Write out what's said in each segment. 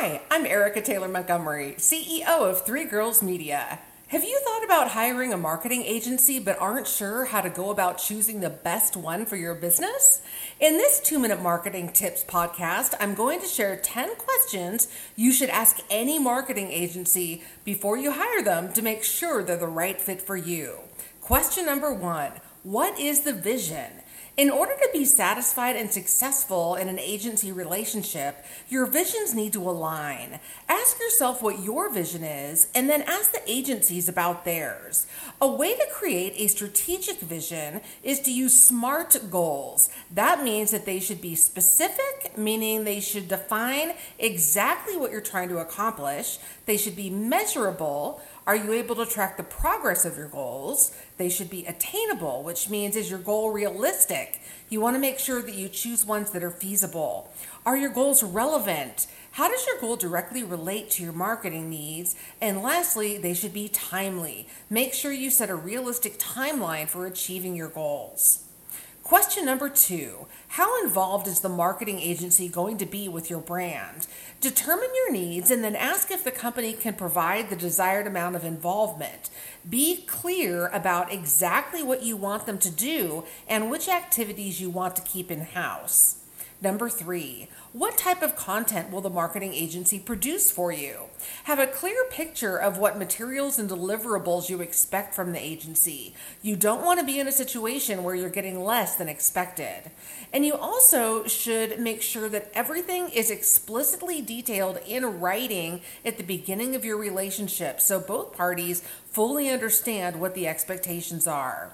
Hi, I'm Erica Taylor Montgomery, CEO of Three Girls Media. Have you thought about hiring a marketing agency but aren't sure how to go about choosing the best one for your business? In this two minute marketing tips podcast, I'm going to share 10 questions you should ask any marketing agency before you hire them to make sure they're the right fit for you. Question number one What is the vision? In order to be satisfied and successful in an agency relationship, your visions need to align. Ask yourself what your vision is, and then ask the agencies about theirs. A way to create a strategic vision is to use SMART goals. That means that they should be specific, meaning they should define exactly what you're trying to accomplish, they should be measurable are you able to track the progress of your goals? They should be attainable, which means is your goal realistic? You want to make sure that you choose ones that are feasible. Are your goals relevant? How does your goal directly relate to your marketing needs? And lastly, they should be timely. Make sure you set a realistic timeline for achieving your goals. Question number two How involved is the marketing agency going to be with your brand? Determine your needs and then ask if the company can provide the desired amount of involvement. Be clear about exactly what you want them to do and which activities you want to keep in house. Number three, what type of content will the marketing agency produce for you? Have a clear picture of what materials and deliverables you expect from the agency. You don't want to be in a situation where you're getting less than expected. And you also should make sure that everything is explicitly detailed in writing at the beginning of your relationship so both parties fully understand what the expectations are.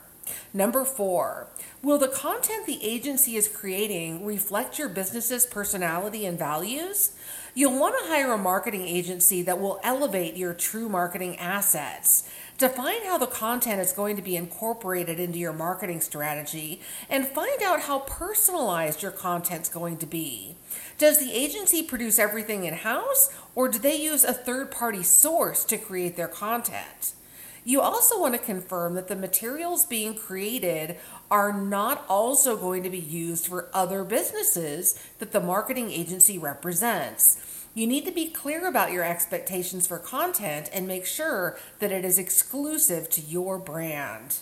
Number four, will the content the agency is creating reflect your business's personality and values? You'll want to hire a marketing agency that will elevate your true marketing assets. Define how the content is going to be incorporated into your marketing strategy and find out how personalized your content's going to be. Does the agency produce everything in house or do they use a third party source to create their content? You also want to confirm that the materials being created are not also going to be used for other businesses that the marketing agency represents. You need to be clear about your expectations for content and make sure that it is exclusive to your brand.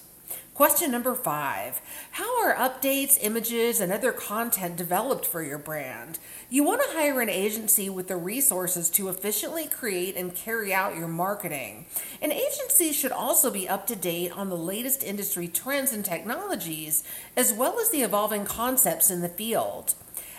Question number five How are updates, images, and other content developed for your brand? You want to hire an agency with the resources to efficiently create and carry out your marketing. An agency should also be up to date on the latest industry trends and technologies, as well as the evolving concepts in the field.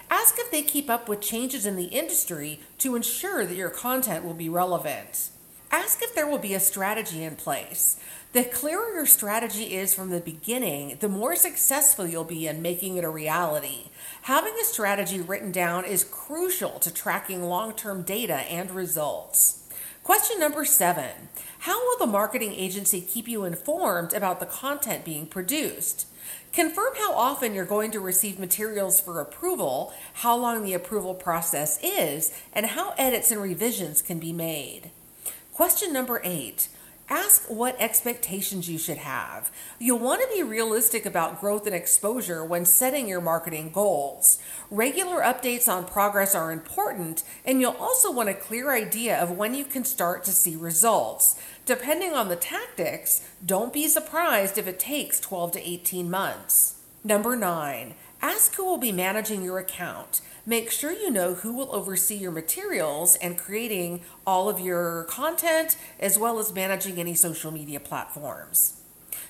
Ask if they keep up with changes in the industry to ensure that your content will be relevant. Ask if there will be a strategy in place. The clearer your strategy is from the beginning, the more successful you'll be in making it a reality. Having a strategy written down is crucial to tracking long term data and results. Question number seven How will the marketing agency keep you informed about the content being produced? Confirm how often you're going to receive materials for approval, how long the approval process is, and how edits and revisions can be made. Question number eight Ask what expectations you should have. You'll want to be realistic about growth and exposure when setting your marketing goals. Regular updates on progress are important, and you'll also want a clear idea of when you can start to see results. Depending on the tactics, don't be surprised if it takes 12 to 18 months. Number nine, ask who will be managing your account. Make sure you know who will oversee your materials and creating all of your content, as well as managing any social media platforms.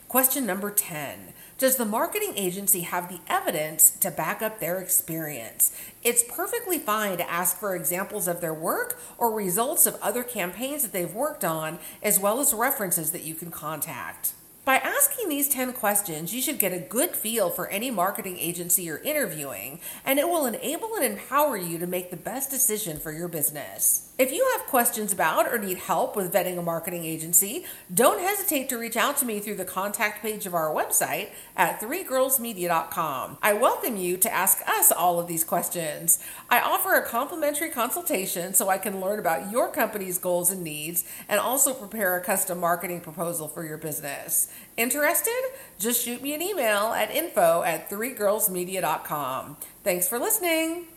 Question number 10 Does the marketing agency have the evidence to back up their experience? It's perfectly fine to ask for examples of their work or results of other campaigns that they've worked on, as well as references that you can contact. By asking these 10 questions, you should get a good feel for any marketing agency you're interviewing, and it will enable and empower you to make the best decision for your business. If you have questions about or need help with vetting a marketing agency, don't hesitate to reach out to me through the contact page of our website at threegirlsmedia.com. I welcome you to ask us all of these questions. I offer a complimentary consultation so I can learn about your company's goals and needs and also prepare a custom marketing proposal for your business. Interested? Just shoot me an email at info at threegirlsmedia.com. Thanks for listening.